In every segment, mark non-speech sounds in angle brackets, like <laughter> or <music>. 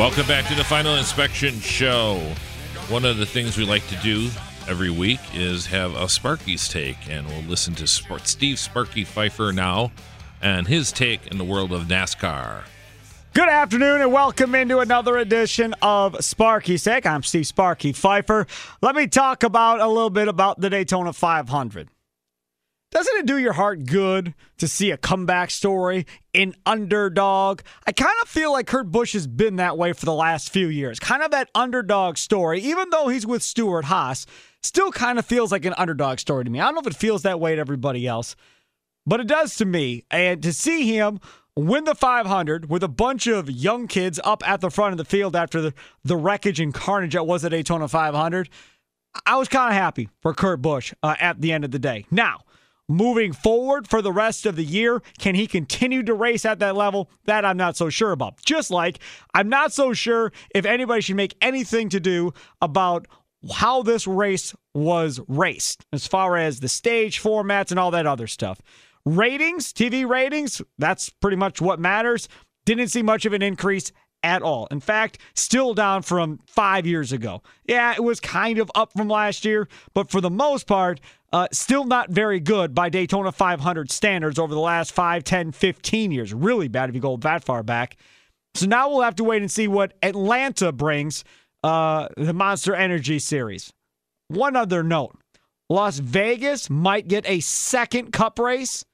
Welcome back to the Final Inspection Show. One of the things we like to do every week is have a Sparky's take, and we'll listen to Steve Sparky Pfeiffer now and his take in the world of NASCAR. Good afternoon and welcome into another edition of Sparky's Take. I'm Steve Sparky Pfeiffer. Let me talk about a little bit about the Daytona 500. Doesn't it do your heart good to see a comeback story in underdog? I kind of feel like Kurt Busch has been that way for the last few years. Kind of that underdog story, even though he's with Stewart Haas, still kind of feels like an underdog story to me. I don't know if it feels that way to everybody else, but it does to me. And to see him win the 500 with a bunch of young kids up at the front of the field after the, the wreckage and carnage that was the Daytona 500, I was kind of happy for Kurt Busch uh, at the end of the day. Now, moving forward for the rest of the year. Can he continue to race at that level? That I'm not so sure about. Just like I'm not so sure if anybody should make anything to do about how this race was raced as far as the stage formats and all that other stuff. Ratings, TV ratings, that's pretty much what matters. Didn't see much of an increase at all. In fact, still down from five years ago. Yeah, it was kind of up from last year, but for the most part, uh, still not very good by Daytona 500 standards over the last 5, 10, 15 years. Really bad if you go that far back. So now we'll have to wait and see what Atlanta brings, uh, the Monster Energy Series. One other note Las Vegas might get a second cup race.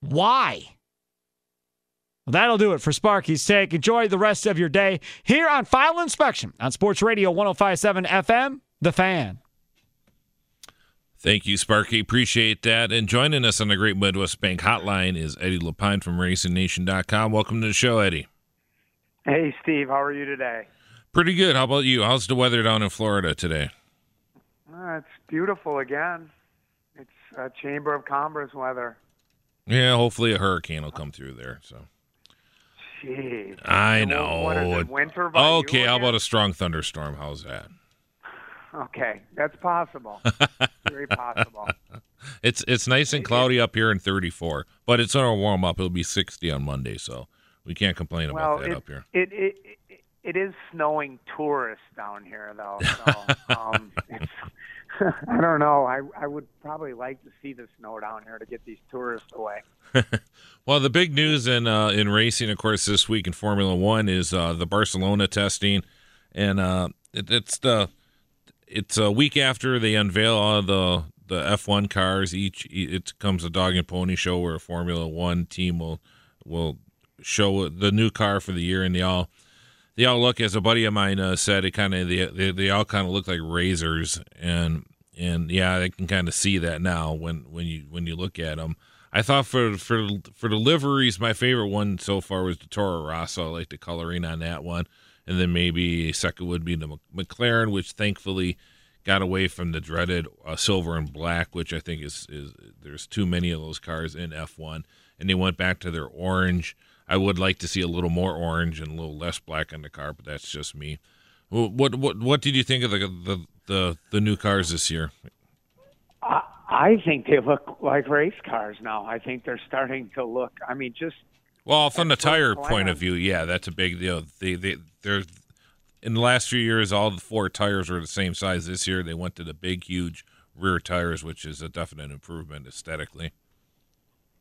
Why? Well, that'll do it for Sparky's Take. Enjoy the rest of your day here on Final Inspection on Sports Radio 1057 FM, The Fan. Thank you, Sparky. Appreciate that. And joining us on the Great Midwest Bank Hotline is Eddie LePine from RacingNation.com. Welcome to the show, Eddie. Hey, Steve. How are you today? Pretty good. How about you? How's the weather down in Florida today? Uh, it's beautiful again. It's uh, Chamber of Commerce weather. Yeah, hopefully a hurricane will come through there. So. Jeez. I know. What is it, winter by okay, how about a strong thunderstorm? How's that? Okay, that's possible. <laughs> Very possible. It's it's nice and cloudy up here in 34, but it's gonna warm up. It'll be 60 on Monday, so we can't complain Well, about that it, up here. it, it it it is snowing tourists down here though. So <laughs> um, it's, <laughs> I don't know. I I would probably like to see the snow down here to get these tourists away. <laughs> Well, the big news in uh, in racing, of course, this week in Formula One is uh, the Barcelona testing, and uh, it, it's the it's a week after they unveil all the the F1 cars. Each it comes a dog and pony show where a Formula One team will will show the new car for the year, and they all they all look as a buddy of mine uh, said it kind of they, they they all kind of look like razors, and and yeah, I can kind of see that now when when you when you look at them. I thought for for for the liveries, my favorite one so far was the Toro Rosso. I like the coloring on that one, and then maybe second would be the McLaren, which thankfully got away from the dreaded uh, silver and black, which I think is is there's too many of those cars in F1, and they went back to their orange. I would like to see a little more orange and a little less black on the car, but that's just me. What what what did you think of the the the, the new cars this year? I, I think they look like race cars now. I think they're starting to look. I mean, just Well, from the tire point of view, yeah, that's a big deal. They they they're in the last few years, all the four tires were the same size. This year, they went to the big, huge rear tires, which is a definite improvement aesthetically.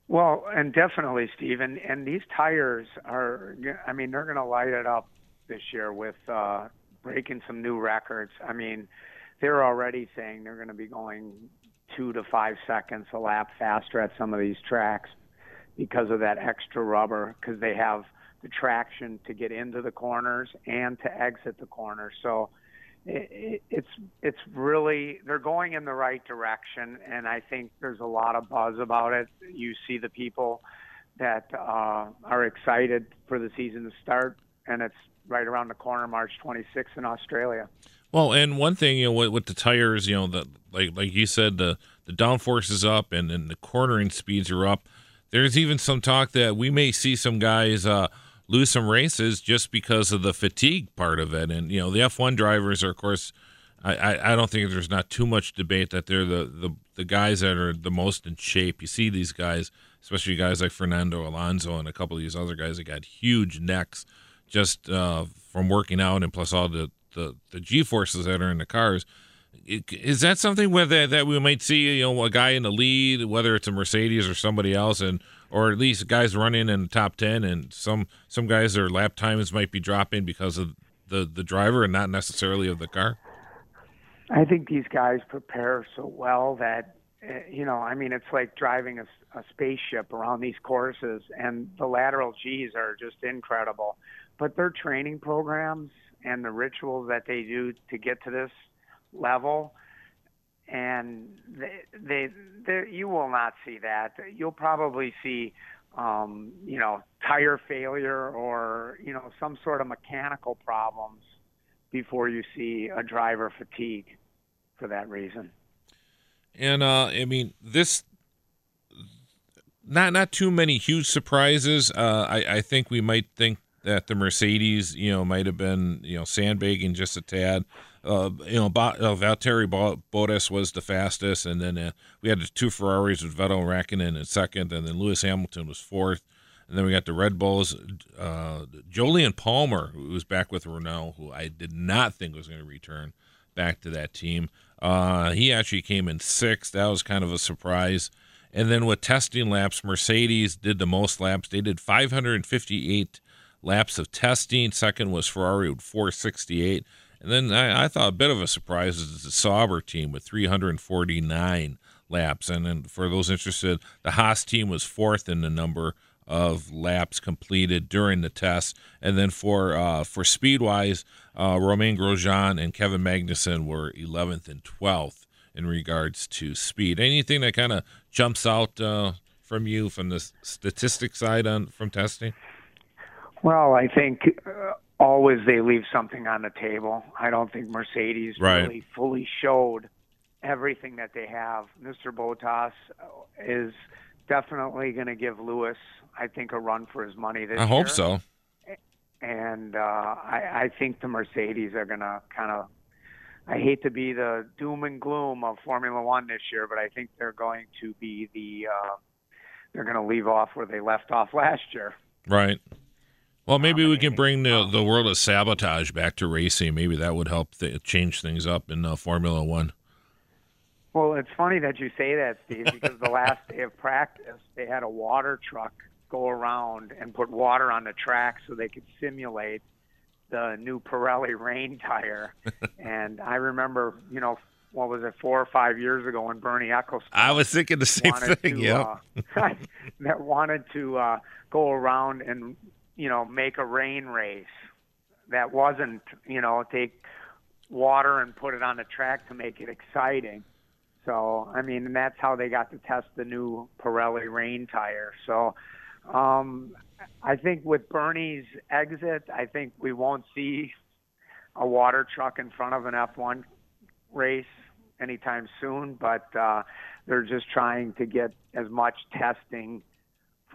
Well, and definitely, Steve, and, and these tires are, I mean, they're going to light it up this year with uh, breaking some new records. I mean, they're already saying they're going to be going two to five seconds a lap faster at some of these tracks because of that extra rubber, because they have the traction to get into the corners and to exit the corners. So it, it's it's really they're going in the right direction, and I think there's a lot of buzz about it. You see the people that uh, are excited for the season to start, and it's right around the corner, March 26th in Australia. Well, and one thing you know with, with the tires, you know, the like like you said, the the downforce is up and, and the cornering speeds are up. There's even some talk that we may see some guys uh, lose some races just because of the fatigue part of it. And you know, the F1 drivers are, of course, I, I, don't think there's not too much debate that they're the, the the guys that are the most in shape. You see these guys, especially guys like Fernando Alonso and a couple of these other guys that got huge necks just uh, from working out, and plus all the the, the G forces that are in the cars. Is that something where that, we might see, you know, a guy in the lead, whether it's a Mercedes or somebody else, and or at least guys running in the top ten, and some some guys their lap times might be dropping because of the the driver and not necessarily of the car. I think these guys prepare so well that eh, you know, I mean, it's like driving a, a spaceship around these courses, and the lateral G's are just incredible. But their training programs and the rituals that they do to get to this level and they, they, you will not see that. You'll probably see, um, you know, tire failure or you know some sort of mechanical problems before you see a driver fatigue for that reason. And uh, I mean this. Not not too many huge surprises. Uh, I I think we might think that the Mercedes, you know, might have been, you know, sandbagging just a tad. Uh, you know, Bo- uh, Valtteri Bottas was the fastest, and then uh, we had the two Ferraris with Vettel and Raikkonen in second, and then Lewis Hamilton was fourth. And then we got the Red Bulls, uh, Jolyon Palmer, who was back with Renault, who I did not think was going to return back to that team. Uh, he actually came in sixth. That was kind of a surprise. And then with testing laps, Mercedes did the most laps. They did 558 laps of testing. Second was Ferrari with 468. And then I, I thought a bit of a surprise is the Sauber team with 349 laps. And then for those interested, the Haas team was fourth in the number of laps completed during the test. And then for uh, for speedwise, uh, Romain Grosjean and Kevin Magnussen were 11th and 12th in regards to speed. Anything that kind of jumps out uh, from you from the statistic side on from testing? Well, I think uh, always they leave something on the table. I don't think Mercedes right. really fully showed everything that they have. Mr. Bottas is definitely going to give Lewis, I think, a run for his money this I year. hope so. And uh, I, I think the Mercedes are going to kind of. I hate to be the doom and gloom of Formula One this year, but I think they're going to be the. Uh, they're going to leave off where they left off <laughs> last year. Right. Well, maybe we can bring the the world of sabotage back to racing. Maybe that would help th- change things up in uh, Formula One. Well, it's funny that you say that, Steve, because the last day of practice, they had a water truck go around and put water on the track so they could simulate the new Pirelli rain tire. <laughs> and I remember, you know, what was it, four or five years ago when Bernie Ecclestone I was thinking the same thing. Yeah. uh, <laughs> that wanted to uh, go around and you know make a rain race that wasn't you know take water and put it on the track to make it exciting. So I mean, and that's how they got to test the new Pirelli rain tire. So um, I think with Bernie's exit, I think we won't see a water truck in front of an F1 race anytime soon. But uh, they're just trying to get as much testing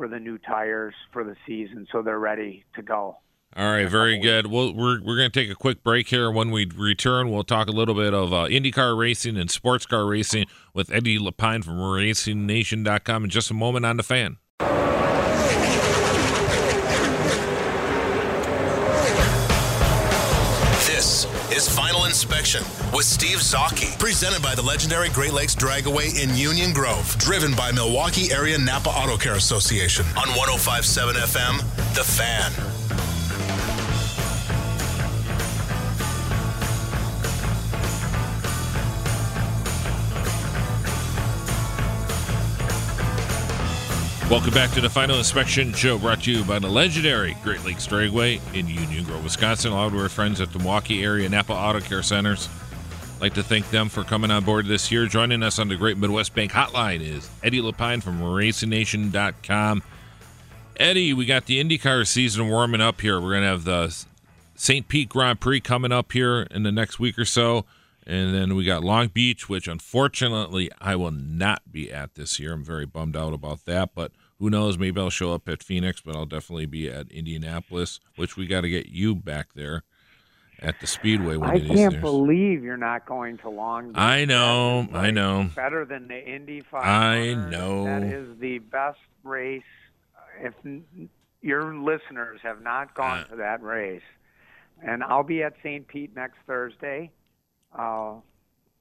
for the new tires for the season, so they're ready to go. All right, very good. Well, we're we're going to take a quick break here. When we return, we'll talk a little bit of uh, IndyCar racing and sports car racing with Eddie LePine from RacingNation.com in just a moment on the fan. With Steve Zocchi, presented by the legendary Great Lakes Dragaway in Union Grove, driven by Milwaukee Area Napa Auto Care Association. On 1057 FM, The Fan. Welcome back to the Final Inspection Show, brought to you by the legendary Great Lakes Dragway in Union Grove, Wisconsin. All of our friends at the Milwaukee area Napa Auto Care Centers. I'd like to thank them for coming on board this year. Joining us on the Great Midwest Bank Hotline is Eddie LePine from RacingNation.com. Eddie, we got the IndyCar season warming up here. We're going to have the St. Pete Grand Prix coming up here in the next week or so. And then we got Long Beach, which unfortunately I will not be at this year. I'm very bummed out about that, but who knows? Maybe I'll show up at Phoenix, but I'll definitely be at Indianapolis, which we got to get you back there at the Speedway I can't years. believe you're not going to Long Beach. I know, is, I know. Better than the Indy 500. I know. That is the best race. If your listeners have not gone Uh. to that race, and I'll be at St. Pete next Thursday. Uh,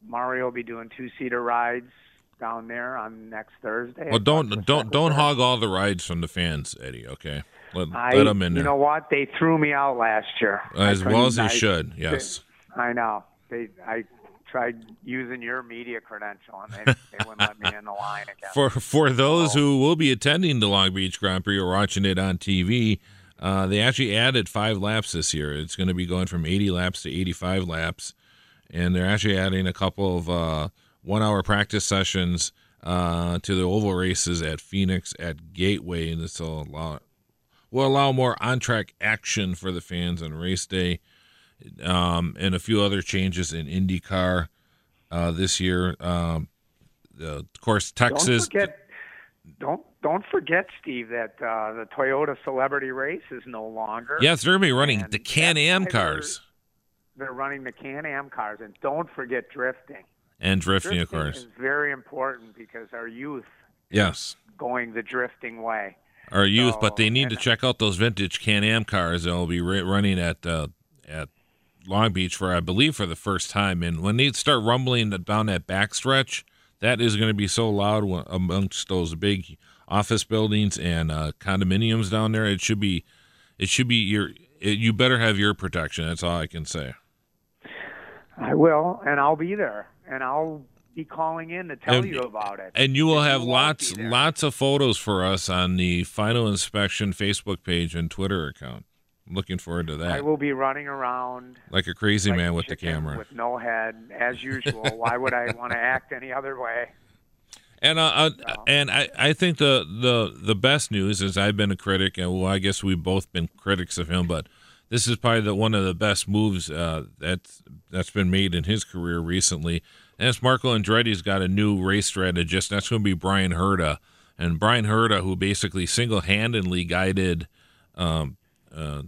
Mario will be doing two-seater rides down there on next Thursday. Well, don't don't don't hog all the rides from the fans, Eddie. Okay, let I, let them in there. You know what? They threw me out last year. as well as they I- should. Yes. I know. They I tried using your media credential and they, they wouldn't let me in the line again. <laughs> For for those who will be attending the Long Beach Grand Prix or watching it on TV, uh, they actually added five laps this year. It's going to be going from 80 laps to 85 laps, and they're actually adding a couple of uh, one-hour practice sessions uh, to the oval races at Phoenix at Gateway, and this will allow will allow more on-track action for the fans on race day, um, and a few other changes in IndyCar uh, this year. Um, uh, of course, Texas. Don't forget don't don't forget, Steve, that uh, the Toyota Celebrity Race is no longer. Yes, they're going to be running the Can Am they're- cars They're running the Can Am cars, and don't forget drifting. And drifting, Drifting of course. is very important because our youth Yes, going the drifting way. our youth, but they So, need to check out those vintage Can Am cars. They'll be ra- running at uh, at Long Beach for, I believe, for the first time. And when they start rumbling down that backstretch, that is going to be so loud amongst those big office buildings and uh, condominiums down there. It should be, it should be your. It, you better have your protection. That's all I can say. I will, and I'll be there, and I'll be calling in to tell And- you about it. And you will have lots lots of photos for us on the Final Inspection Facebook page and Twitter account. I'm looking forward to that. I will be running around Like a crazy like man a with the camera. with no head, as usual. Why would I want to <laughs> act any other way? And uh, uh, and I, I think the, the the best news is I've been a critic, and well, I guess we've both been critics of him, but this is probably the one of the best moves uh, that's that's been made in his career recently. And it's Marco Andretti's got a new race strategist. That's going to be Bryan Herta, and Bryan Herta, who basically single handedly guided um, uh,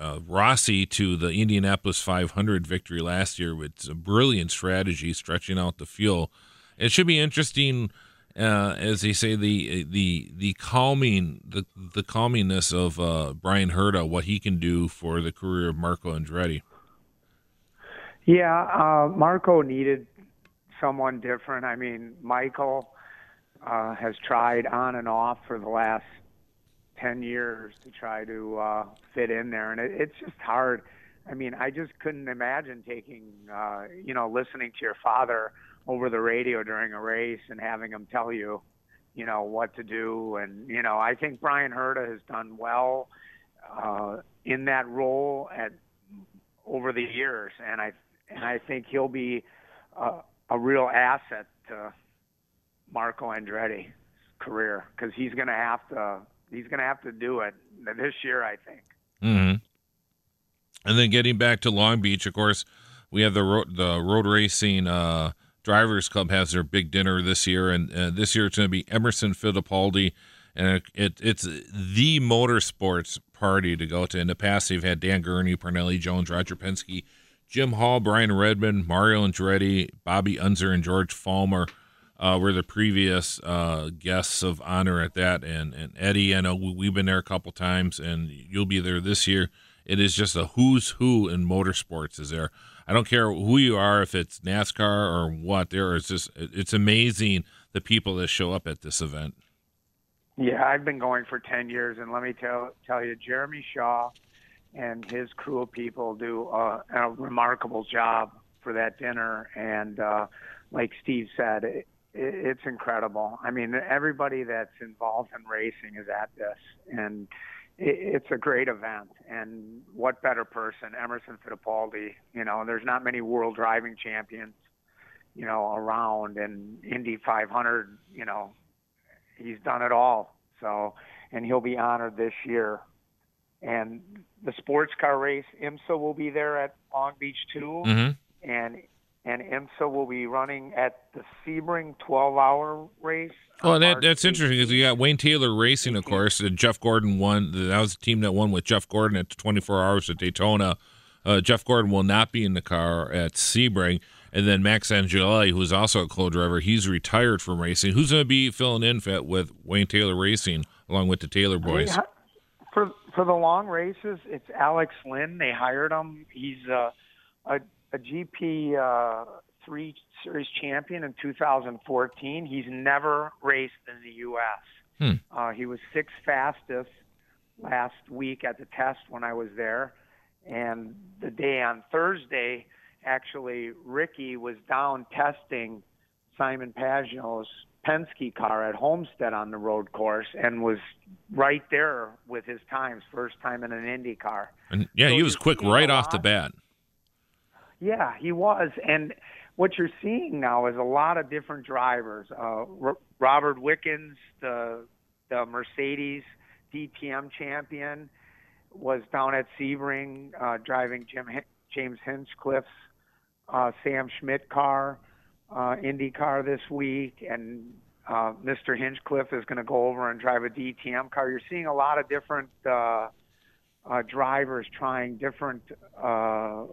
uh, Rossi to the Indianapolis 500 victory last year with a brilliant strategy, stretching out the fuel. It should be interesting, uh, as they say, the the the calming the the calmingness of uh, Bryan Herta, what he can do for the career of Marco Andretti. Yeah, uh, Marco needed someone different. I mean, Michael uh, has tried on and off for the last 10 years to try to uh, fit in there, and it, it's just hard. I mean, I just couldn't imagine taking, uh, you know, listening to your father over the radio during a race and having him tell you, you know, what to do. And, you know, I think Bryan Herta has done well uh, in that role at over the years, and I and I think he'll be uh, a real asset to Marco Andretti's career because he's going to have to he's going to have to do it this year. I think. hmm And then getting back to Long Beach, of course, we have the road, the road racing uh, drivers club has their big dinner this year, and uh, this year it's going to be Emerson Fittipaldi, and it, it, it's the motorsports party to go to. In the past, they've had Dan Gurney, Parnelli Jones, Roger Penske, Jim Hall, Brian Redman, Mario Andretti, Bobby Unser, and George Follmer. Uh, were the previous uh, guests of honor at that, and and Eddie, I know we've been there a couple times, and you'll be there this year it is just a who's who in motorsports. Is there? I don't care who you are, if it's NASCAR or what. There is just it's amazing the people that show up at this event. Yeah, I've been going for ten years, and let me tell tell you, Jeremy Shaw and his crew of people do a, remarkable job for that dinner. And uh, like Steve said, it, it, it's incredible. I mean, everybody that's involved in racing is at this, and it's a great event. And what better person, Emerson Fittipaldi? You know, there's not many world driving champions, you know, around, and Indy 500. You know, he's done it all. So, and he'll be honored this year. And the sports car race, IMSA will be there at Long Beach too, Mhm. and and IMSA will be running at the Sebring 12-hour race. Well, on that that's interesting because you got Wayne Taylor Racing, of course. And Jeff Gordon won. That was the team that won with Jeff Gordon at the 24 Hours at Daytona. Uh, Jeff Gordon will not be in the car at Sebring. And then Max Angelelli, who's also a co-driver, he's retired from racing. Who's going to be filling in for, with Wayne Taylor Racing along with the Taylor boys? For for the long races, it's Alex Lynn. They hired him. He's a a, a GP uh, three series champion in 2014. He's never raced in the U.S. Hmm. Uh, he was sixth fastest last week at the test when I was there, and the day on Thursday, actually Ricky was down testing Simon Pagenaud's Penske car at Homestead on the road course and was right there with his times, first time in an Indy car. And yeah, So he was quick right off the bat. Yeah, he was. And what you're seeing now is a lot of different drivers. Uh, R- Robert Wickens, the the Mercedes DTM champion, was down at Sebring uh, driving Jim H- James Hinchcliffe's uh, Sam Schmidt car, uh, Indy car this week, and uh, Mr. Hinchcliffe is going to go over and drive a DTM car. You're seeing a lot of different uh, uh, drivers trying different uh,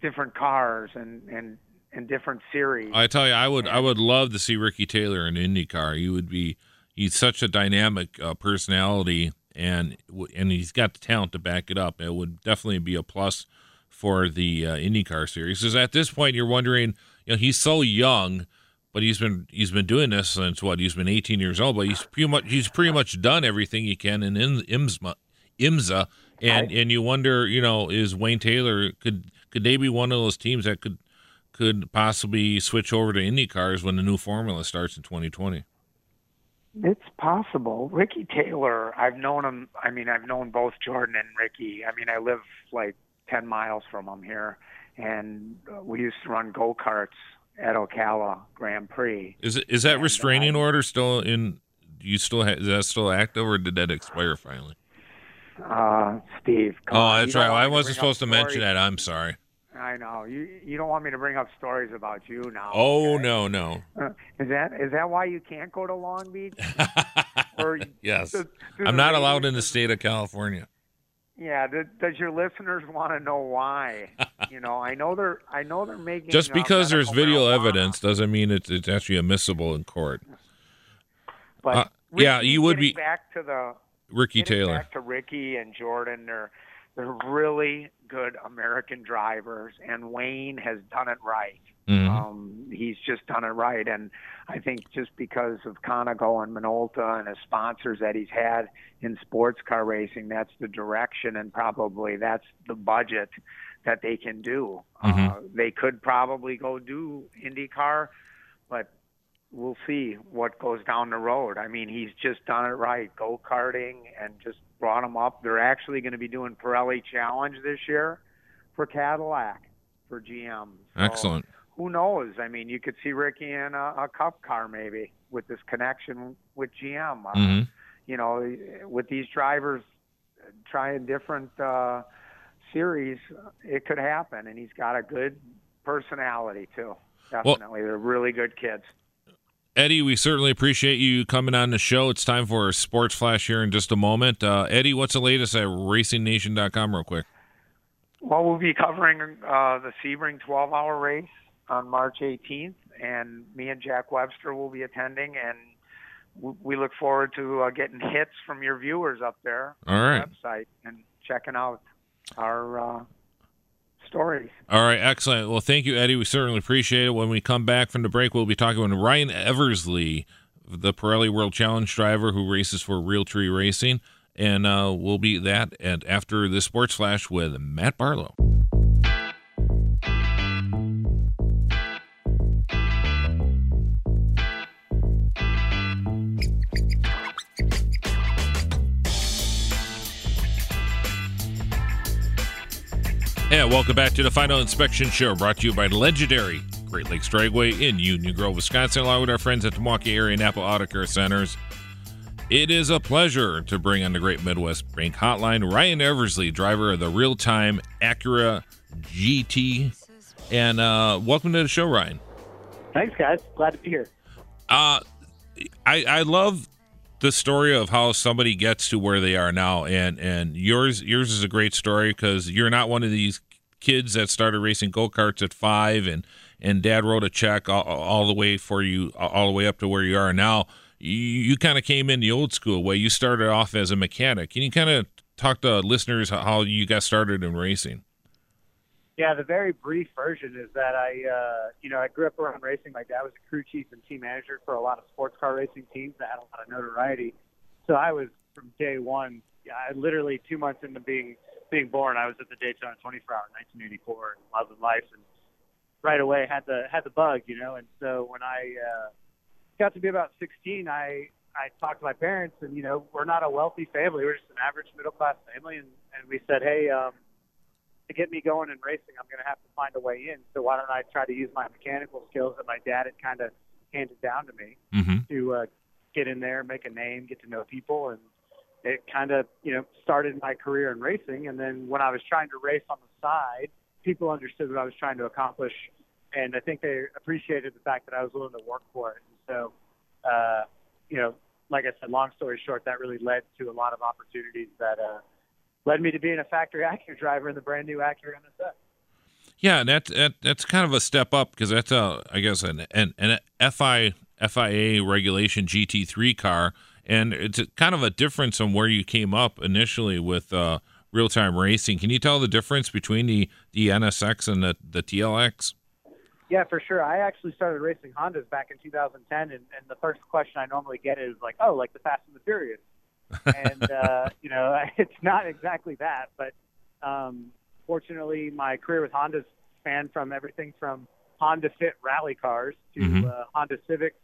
different cars and and and different series. I tell you, I would I would love to see Ricky Taylor in IndyCar. He would be he's such a dynamic uh, personality, and and he's got the talent to back it up. It would definitely be a plus for the uh, IndyCar series. Because at this point, you're wondering, you know, he's so young, but he's been he's been doing this since what? He's been 18 years old, but he's pretty much he's pretty much done everything he can in IMSA, IMSA and and you wonder, you know, is Wayne Taylor could could they be one of those teams that could could possibly switch over to Indy cars when the new formula starts in 2020. It's possible. Ricky Taylor, I've known him. I mean, I've known both Jordan and Ricky. I mean, I live like 10 miles from him here, and we used to run go karts at Ocala Grand Prix. Is it is that And restraining I- order still in? Do you still ha- is that still active or did that expire finally? Uh, Steve. come Oh, on, that's you right. I wasn't supposed to mention that. I'm sorry. I know you. You don't want me to bring up stories about you now. Oh okay? no no. Uh, is that is that why you can't go to Long Beach? <laughs> Or yes, I'm not allowed in the state of California. Yeah, do, does your listeners want to know why? <laughs> you know, I know they're I know they're making Just uh, because there's video marijuana, evidence doesn't mean it's it's actually admissible in court. But uh, yeah, you would be- back to the Ricky Taylor. Back to Ricky and Jordan, they're they're really good American drivers, and Wayne has done it right. Mhm. Um, he's just done it right, and I think just because of Konica and Minolta and his sponsors that he's had in sports car racing, that's the direction, and probably that's the budget that they can do. Uh, Mhm. they could probably go do IndyCar, but we'll see what goes down the road. I mean, he's just done it right, go karting, and just brought him up. They're actually going to be doing Pirelli Challenge this year for Cadillac for GM. So Excellent. Who knows? I mean, you could see Ricky in a, a Cup car maybe with this connection with GM. Uh, hmm You know, with these drivers trying different uh, series, it could happen. And he's got a good personality too. Definitely, they're really good kids. Eddie, we certainly appreciate you coming on the show. It's time for a sports flash here in just a moment. Uh, Eddie, what's the latest at RacingNation.com, real quick? Well, we'll be covering uh, the Sebring 12 hour race on March 18th, and me and Jack Webster will be attending, and we look forward to uh, getting hits from your viewers up there All on right. the website and checking out our uh, stories. All right, excellent. Well, thank you, Eddie. We certainly appreciate it. When we come back from the break, we'll be talking with Ryan Eversley, the Pirelli World Challenge driver who races for RealTime Racing, and uh, we'll be that and after the Sports Flash with Matt Barlow. And welcome back to the Final Inspection Show, brought to you by legendary Great Lakes Dragway in Union Grove, Wisconsin, along with our friends at the Milwaukee Area Napa Auto Care Centers. It is a pleasure to bring on the Great Midwest Bank Hotline Ryan Eversley, driver of the real time Acura GT. And uh, welcome to the show, Ryan. Thanks, guys. Glad to be here. Uh, I, I love the story of how somebody gets to where they are now, and and yours yours is a great story because you're not one of these kids that started racing go karts at five, and and dad wrote a check all, all the way for you all the way up to where you are now. You, you kind of came in the old school way. You started off as a mechanic. Can you kind of talk to listeners how you got started in racing? Yeah, the very brief version is that I, uh, you know, I grew up around racing. My dad was a crew chief and team manager for a lot of sports car racing teams that had a lot of notoriety. So I was from day one. I literally two months into being being born, I was at the Daytona 24 Hour in 1984 and Love and Life, and right away had the had the bug, you know. And so when I uh, got to be about 16, I I talked to my parents, and you know, we're not a wealthy family. We're just an average middle class family, and and we said, hey. um to get me going in racing, I'm going to have to find a way in. So why don't I try to use my mechanical skills that my dad had kind of handed down to me mm-hmm. to uh, get in there, make a name, get to know people, and it kind of you know started my career in racing. And then when I was trying to race on the side, people understood what I was trying to accomplish, and I think they appreciated the fact that I was willing to work for it. And so, uh, you know, like I said, long story short, that really led to a lot of opportunities that. Uh, led me to being a factory Acura driver in the brand new Acura NSX. Yeah, that, that that's kind of a step up because that's a I guess an an, an FI FIA regulation GT3 car, and it's kind of a difference on where you came up initially with uh, real time racing. Can you tell the difference between the the NSX and the the TLX? Yeah, for sure. I actually started racing Hondas back in 2010, and, and the first question I normally get is like, "Oh, like the Fast and the Furious." And uh, <laughs> you know, <laughs> it's not exactly that, but um, fortunately, my career with Honda spanned from everything from Honda Fit rally cars to Mhm. uh, Honda Civics,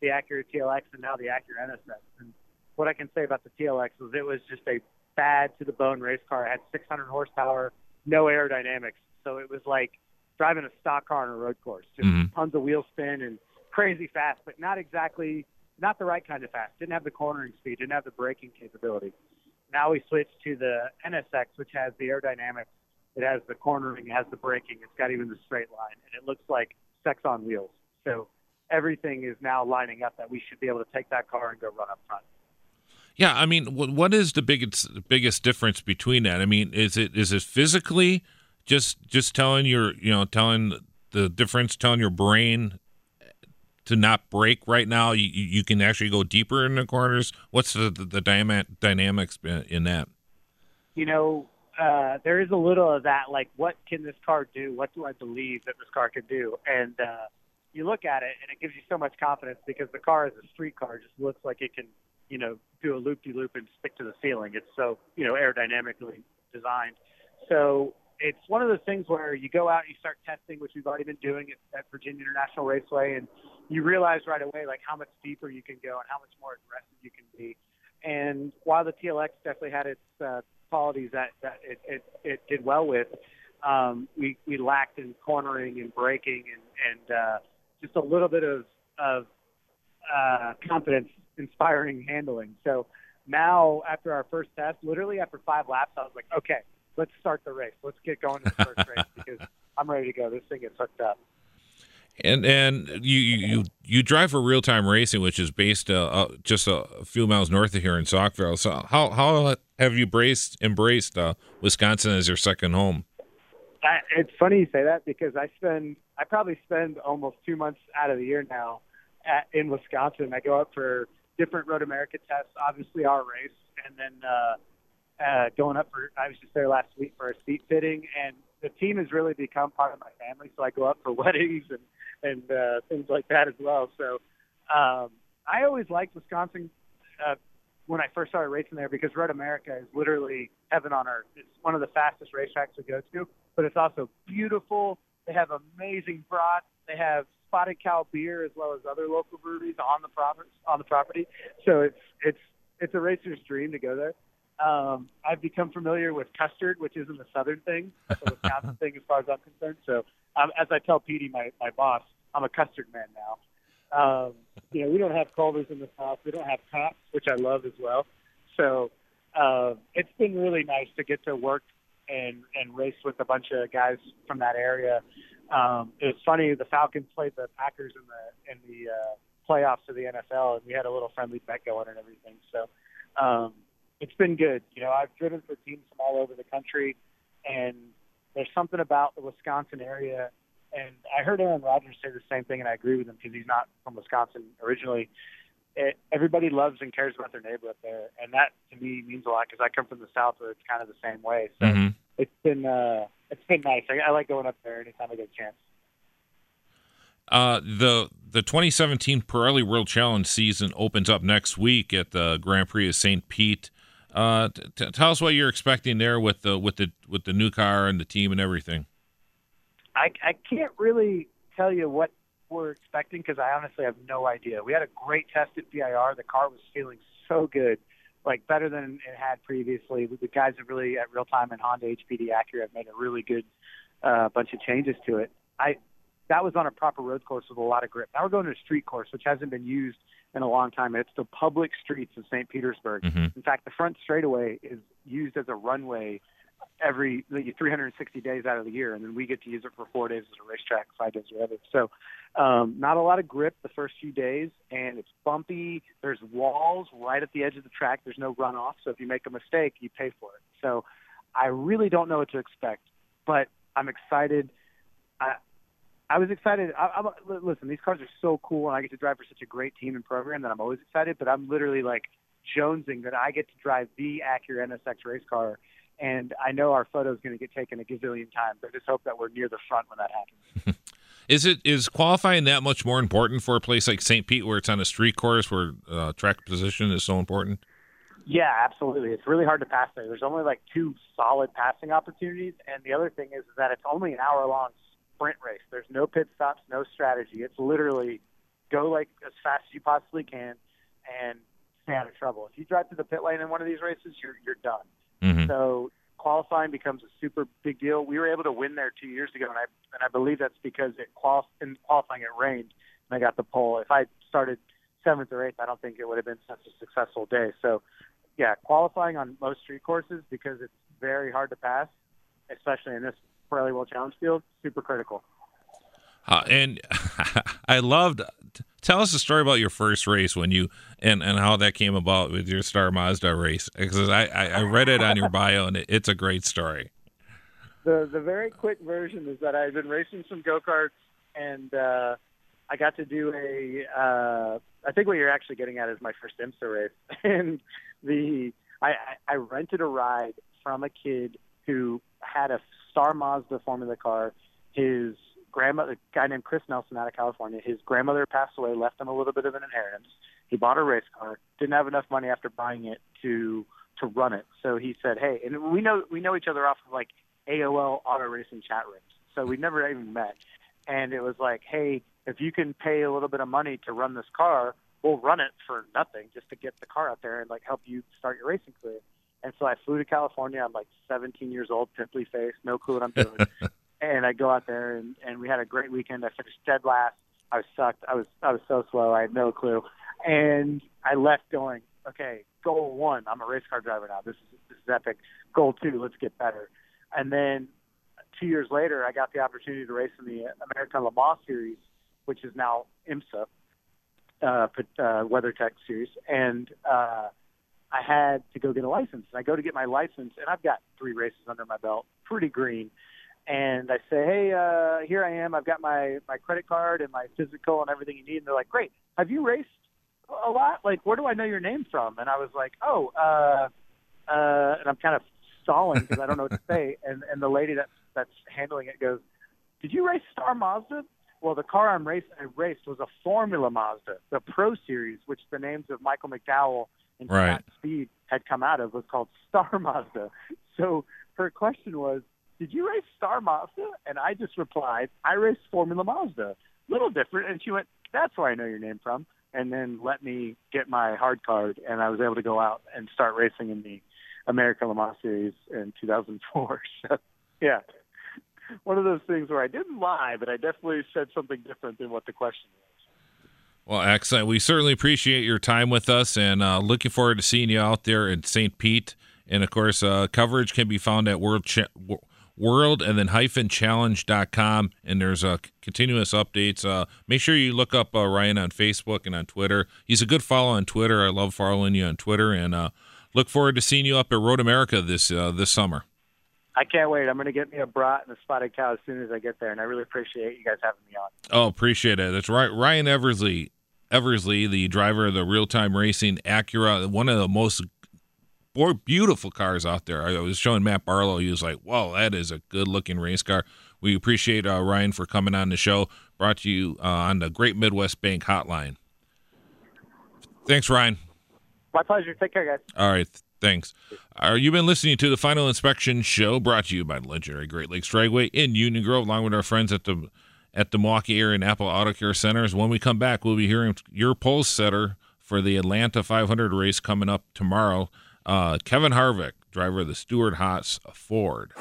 the Acura TLX, and now the Acura NSX. And what I can say about the TLX is it was just a bad to the bone race car. It had 600 horsepower, no aerodynamics, so it was like driving a stock car on a road course, just Mhm. tons of wheel spin and crazy fast, but not exactly not the right kind of fast. Didn't have the cornering speed, didn't have the braking capability. Now we switched to the NSX, which has the aerodynamics, it has the cornering, it has the braking, it's got even the straight line, and it looks like sex on wheels. So everything is now lining up that we should be able to take that car and go run up front. Yeah, I mean, what what is the biggest biggest difference between that? I mean, is it is it physically just just telling your you know telling the difference, telling your brain to not break right now? You you can actually go deeper in the corners. What's the the, the dyma- dynamics in that? you know, uh, there is a little of that. Like, what can this car do? What do I believe that this car can do? And uh, you look at it, and it gives you so much confidence because the car is a street car just looks like it can, you know, do a loop de loop and stick to the ceiling. It's so, you know, aerodynamically designed. So it's one of those things where you go out and you start testing, which we've already been doing at, at Virginia International Raceway, and you realize right away like how much deeper you can go and how much more aggressive you can be. And while the TLX definitely had its uh, qualities that, that it, it, it did well with, um, we, we lacked in cornering and braking and, and uh, just a little bit of, of uh, confidence inspiring handling. So now, after our first test, literally after five laps, I was like, okay, let's start the race. Let's get going to the first race <laughs> because I'm ready to go. This thing gets hooked up. And and you you you drive for real time racing, which is based uh, uh, just a few miles north of here in Saukville. So how how have you braced embraced uh, Wisconsin as your second home? I, it's funny you say that because I spend I probably spend almost two months out of the year now at, in Wisconsin. I go up for different Road America tests, obviously our race, and then uh, uh, going up for. I was just there last week for a seat fitting, and the team has really become part of my family. So I go up for <laughs> weddings and and uh, things like that as well. So um, I always liked Wisconsin uh, when I first started racing there because Road America is literally heaven on earth. It's one of the fastest racetracks to go to, but it's also beautiful. They have amazing brats. They have spotted cow beer as well as other local breweries on the property. On the property, so it's it's it's a racer's dream to go there. Um, I've become familiar with custard, which isn't a southern thing, it's <laughs> a Wisconsin thing as far as I'm concerned. So, um, as I tell Petey, my my boss, I'm a custard man now. Um, you know, we don't have Culvers in the south. We don't have Kopp's, which I love as well. So uh, it's been really nice to get to work and and race with a bunch of guys from that area. Um, it was funny. The Falcons played the Packers in the in the uh, playoffs of the NFL, and we had a little friendly bet going and everything. So um, it's been good. You know, I've driven for teams from all over the country, and there's something about the Wisconsin area. And I heard Aaron Rodgers say the same thing, and I agree with him because he's not from Wisconsin originally. It, everybody loves and cares about their neighbor up there, and that to me means a lot because I come from the South, where it's kind of the same way. So Mhm. it's been uh, it's been nice. I, I like going up there anytime I get a chance. Uh, the the 2017 Pirelli World Challenge season opens up next week at the Grand Prix of St. Pete. Uh, t- t- tell us what you're expecting there with the with the with the new car and the team and everything. I, I can't really tell you what we're expecting because I honestly have no idea. We had a great test at VIR. The car was feeling so good, like better than it had previously. The guys have really, at real time and Honda HPD Acura, have made a really good uh, bunch of changes to it. I that was on a proper road course with a lot of grip. Now we're going to a street course, which hasn't been used in a long time. It's the public streets of St. Petersburg. Mhm. In fact, the front straightaway is used as a runway every 360 days out of the year, and then we get to use it for four days as a racetrack, five days or other. So, um, not a lot of grip the first few days, and it's bumpy. There's walls right at the edge of the track. There's no runoff, so if you make a mistake, you pay for it. So, I really don't know what to expect, but I'm excited. I, I was excited. I, I'm, listen, these cars are so cool, and I get to drive for such a great team and program that I'm always excited. But I'm literally like jonesing that I get to drive the Acura NSX race car, and I know our photo is going to get taken a gazillion times. I just hope that we're near the front when that happens. <laughs> Is it is qualifying that much more important for a place like St. Pete where it's on a street course where uh, track position is so important? Yeah, absolutely. It's really hard to pass there. There's only like two solid passing opportunities, and the other thing is that it's only an hour long sprint race. There's no pit stops, no strategy. It's literally go like as fast as you possibly can and stay out of trouble. If you drive through the pit lane in one of these races, you're you're done. Mhm. So qualifying becomes a super big deal. We were able to win there two years ago, and I and I believe that's because it qual in qualifying it rained, and I got the pole. If I started seventh or eighth, I don't think it would have been such a successful day. So, yeah, qualifying on most street courses because it's very hard to pass, especially in this Pirelli World Challenge field, super critical. Uh, and <laughs> I loved. Tell us a story about your first race when you and and how that came about with your Star Mazda race because I, I I read it on your bio and it, it's a great story. the the very quick version is that I've been racing some go karts and uh, I got to do a. Uh, I think what you're actually getting at is my first IMSA race, <laughs> and the I, I I rented a ride from a kid who had a Star Mazda Formula car. His grandmother, a guy named Chris Nelson out of California, his grandmother passed away, left him a little bit of an inheritance. He bought a race car, didn't have enough money after buying it to to run it. So he said, "Hey," and we know we know each other off of like AOL auto racing chat rooms. So we never even met. And it was like, hey, if you can pay a little bit of money to run this car, we'll run it for nothing just to get the car out there and like help you start your racing career. And so I flew to California. I'm like 17 years old, pimply face, no clue what I'm doing. <laughs> and I go out there and, and we had a great weekend. I finished dead last. I was sucked. I was I was so slow. I had no clue. And I left going, okay, goal one, I'm a race car driver now. This is this is epic. Goal two, let's get better. And then two years later, I got the opportunity to race in the American Le Mans Series, which is now IMSA, uh, uh, WeatherTech Series, and uh, I had to go get a license. And I go to get my license, and I've got three races under my belt, pretty green. And I say, hey, uh, here I am. I've got my my credit card and my physical and everything you need. And they're like, great. Have you raced a lot? Like, where do I know your name from? And I was like, oh, uh, uh, and I'm kind of stalling because I don't know what to say. <laughs> And and the lady that's that's handling it goes, "Did you race Star Mazda?" Well, the car I'm race I raced was a Formula Mazda, the Pro Series, which the names of Michael McDowell and Right. Speed had come out of was called Star <laughs> Mazda. So her question was, "Did you race Star Mazda?" And I just replied, "I raced Formula Mazda." Little different. And she went, "That's where I know your name from." And then let me get my hard card, and I was able to go out and start racing in the American Le Mans Series in 2004. <laughs> So, yeah, one of those things where I didn't lie, but I definitely said something different than what the question was. Well, excellent. We certainly appreciate your time with us and uh, looking forward to seeing you out there in St. Pete. And of course, uh, coverage can be found at World Cha- World and then hyphen challenge.com. And there's uh, continuous updates. Uh, make sure you look up uh, Ryan on Facebook and on Twitter. He's a good follow on Twitter. I love following you on Twitter. And uh, look forward to seeing you up at Road America this uh, this summer. I can't wait. I'm going to get me a brat and a spotted cow as soon as I get there, and I really appreciate you guys having me on. Oh, appreciate it. That's right, Ryan Eversley. Eversley, the driver of the RealTime Racing Acura, one of the most beautiful cars out there. I was showing Matt Barlow. He was like, "Whoa, that is a good looking race car." We appreciate uh, Ryan for coming on the show. Brought to you uh, on the Great Midwest Bank Hotline. Thanks, Ryan. My pleasure. Take care, guys. All right, thanks. Uh, you've been listening to the Final Inspection Show, brought to you by the legendary Great Lakes Dragaway in Union Grove, along with our friends at the at the Milwaukee area Napa Auto Care Centers. When we come back, we'll be hearing your pole setter for the Atlanta 500 race coming up tomorrow. Uh, Kevin Harvick, driver of the Stewart Haas Ford.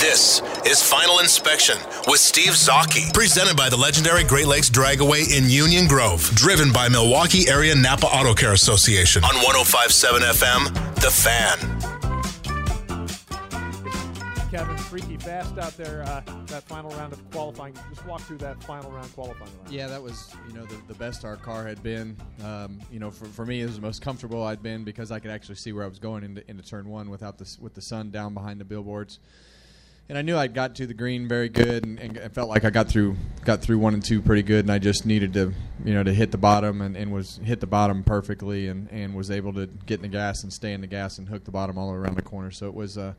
This is Final Inspection with Steve Zocchi. Presented by the legendary Great Lakes Dragaway in Union Grove. Driven by Milwaukee Area Napa Auto Care Association. On 1057 FM, The Fan. Kevin, freaky fast out there. Uh, that final round of qualifying. Just walk through that final round qualifying round. Yeah, that was you know the, the best our car had been. Um, you know, for, for me, it was the most comfortable I'd been because I could actually see where I was going into, into turn one without this with the sun down behind the billboards. And I knew I'd got to the green very good, and, and I felt like I got through got through one and two pretty good, and I just needed to you know to hit the bottom and, and was hit the bottom perfectly, and, and was able to get in the gas and stay in the gas and hook the bottom all the around the corner. So it was. Uh,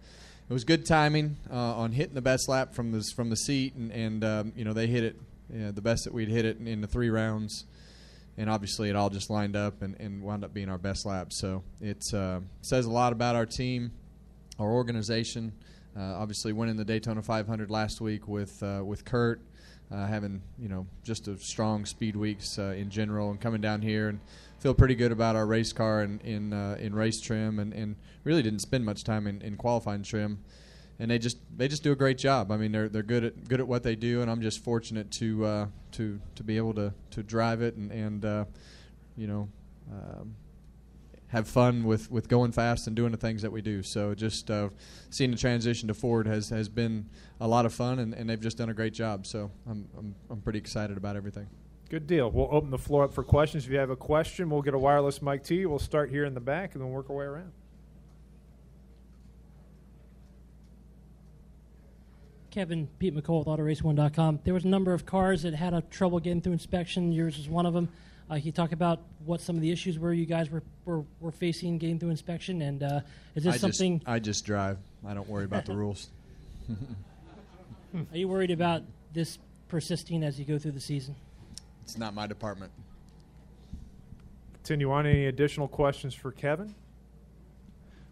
it was good timing uh, on hitting the best lap from the from the seat, and, and um, you know they hit it uh, the best that we'd hit it in, in the three rounds, and obviously it all just lined up and, and wound up being our best lap. So it uh, says a lot about our team, our organization. Uh, obviously, winning the Daytona 500 last week with uh, with Kurt, uh, having you know just a strong speed weeks uh, in general, and coming down here and feel pretty good about our race car and in uh, in race trim, and, and really didn't spend much time in, in qualifying trim. And they just they just do a great job. I mean, they're they're good at good at what they do, and I'm just fortunate to uh, to to be able to, to drive it and and uh, you know um, have fun with, with going fast and doing the things that we do. So just uh, seeing the transition to Ford has, has been a lot of fun, and, and they've just done a great job. So I'm, I'm, I'm pretty excited about everything. Good deal. We'll open the floor up for questions. If you have a question, we'll get a wireless mic to you. We'll start here in the back and then work our way around. Kevin, Pete McCall with AutoRace1.com. There was a number of cars that had a trouble getting through inspection. Yours was one of them. Uh, can you talk about what some of the issues were you guys were, were, were facing getting through inspection? And uh, is this I something? Just, I just drive. I don't worry about the rules. <laughs> Are you worried about this persisting as you go through the season? It's not my department. Continue on. Any additional questions for Kevin?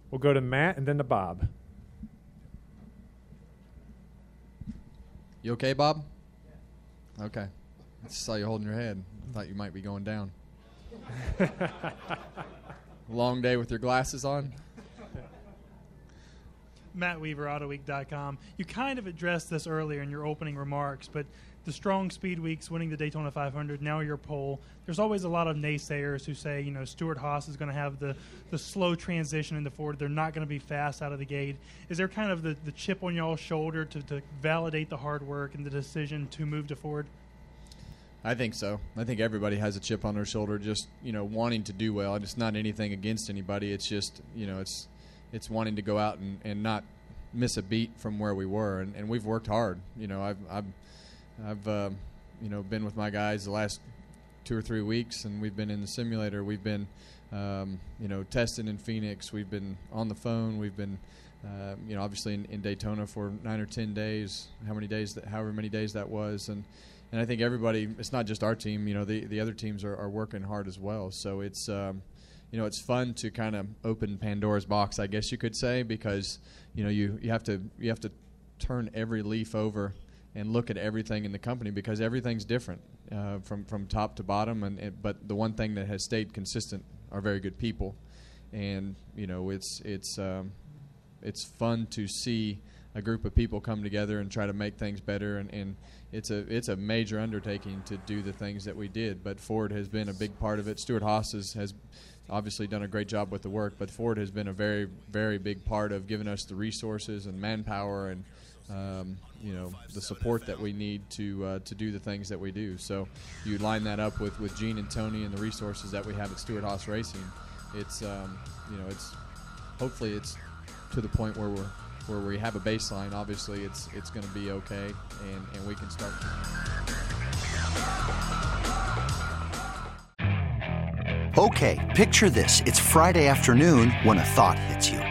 We'll go to Matt and then to Bob. You okay, Bob? Okay. I just saw you holding your head. I thought you might be going down. <laughs> Long day with your glasses on. Matt Weaver, AutoWeek.com. You kind of addressed this earlier in your opening remarks, but the strong speed weeks, winning the Daytona 500, now your pole. There's always a lot of naysayers who say, you know, Stewart Haas is going to have the, the slow transition into Ford. They're not going to be fast out of the gate. Is there kind of the, the chip on y'all's shoulder to, to validate the hard work and the decision to move to Ford? I think so. I think everybody has a chip on their shoulder, just you know, wanting to do well. It's not anything against anybody. It's just you know, it's it's wanting to go out and, and not miss a beat from where we were. And, and we've worked hard. You know, I've I've, I've uh, you know been with my guys the last two or three weeks, and we've been in the simulator. We've been, um, you know, testing in Phoenix. We've been on the phone. We've been, uh, you know, obviously in, in Daytona for nine or ten days. How many days? That, however many days that was, and and I think everybody. It's not just our team. You know, the the other teams are, are working hard as well. So it's. Um, you know, it's fun to kind of open Pandora's box, I guess you could say, because you know you, you have to you have to turn every leaf over and look at everything in the company because everything's different uh, from from top to bottom. And it, but the one thing that has stayed consistent are very good people, and you know it's it's um, it's fun to see a group of people come together and try to make things better. And, and it's a it's a major undertaking to do the things that we did. But Ford has been a big part of it. Stewart Haas has, has obviously done a great job with the work, but Ford has been a very, very big part of giving us the resources and manpower and um, you know the support that we need to uh, to do the things that we do. So you line that up with with Gene and Tony and the resources that we have at Stewart-Haas Racing. It's um, you know it's hopefully it's to the point where we're where we have a baseline. Obviously, it's it's going to be okay, and and we can start. Okay, picture this. It's Friday afternoon when a thought hits you.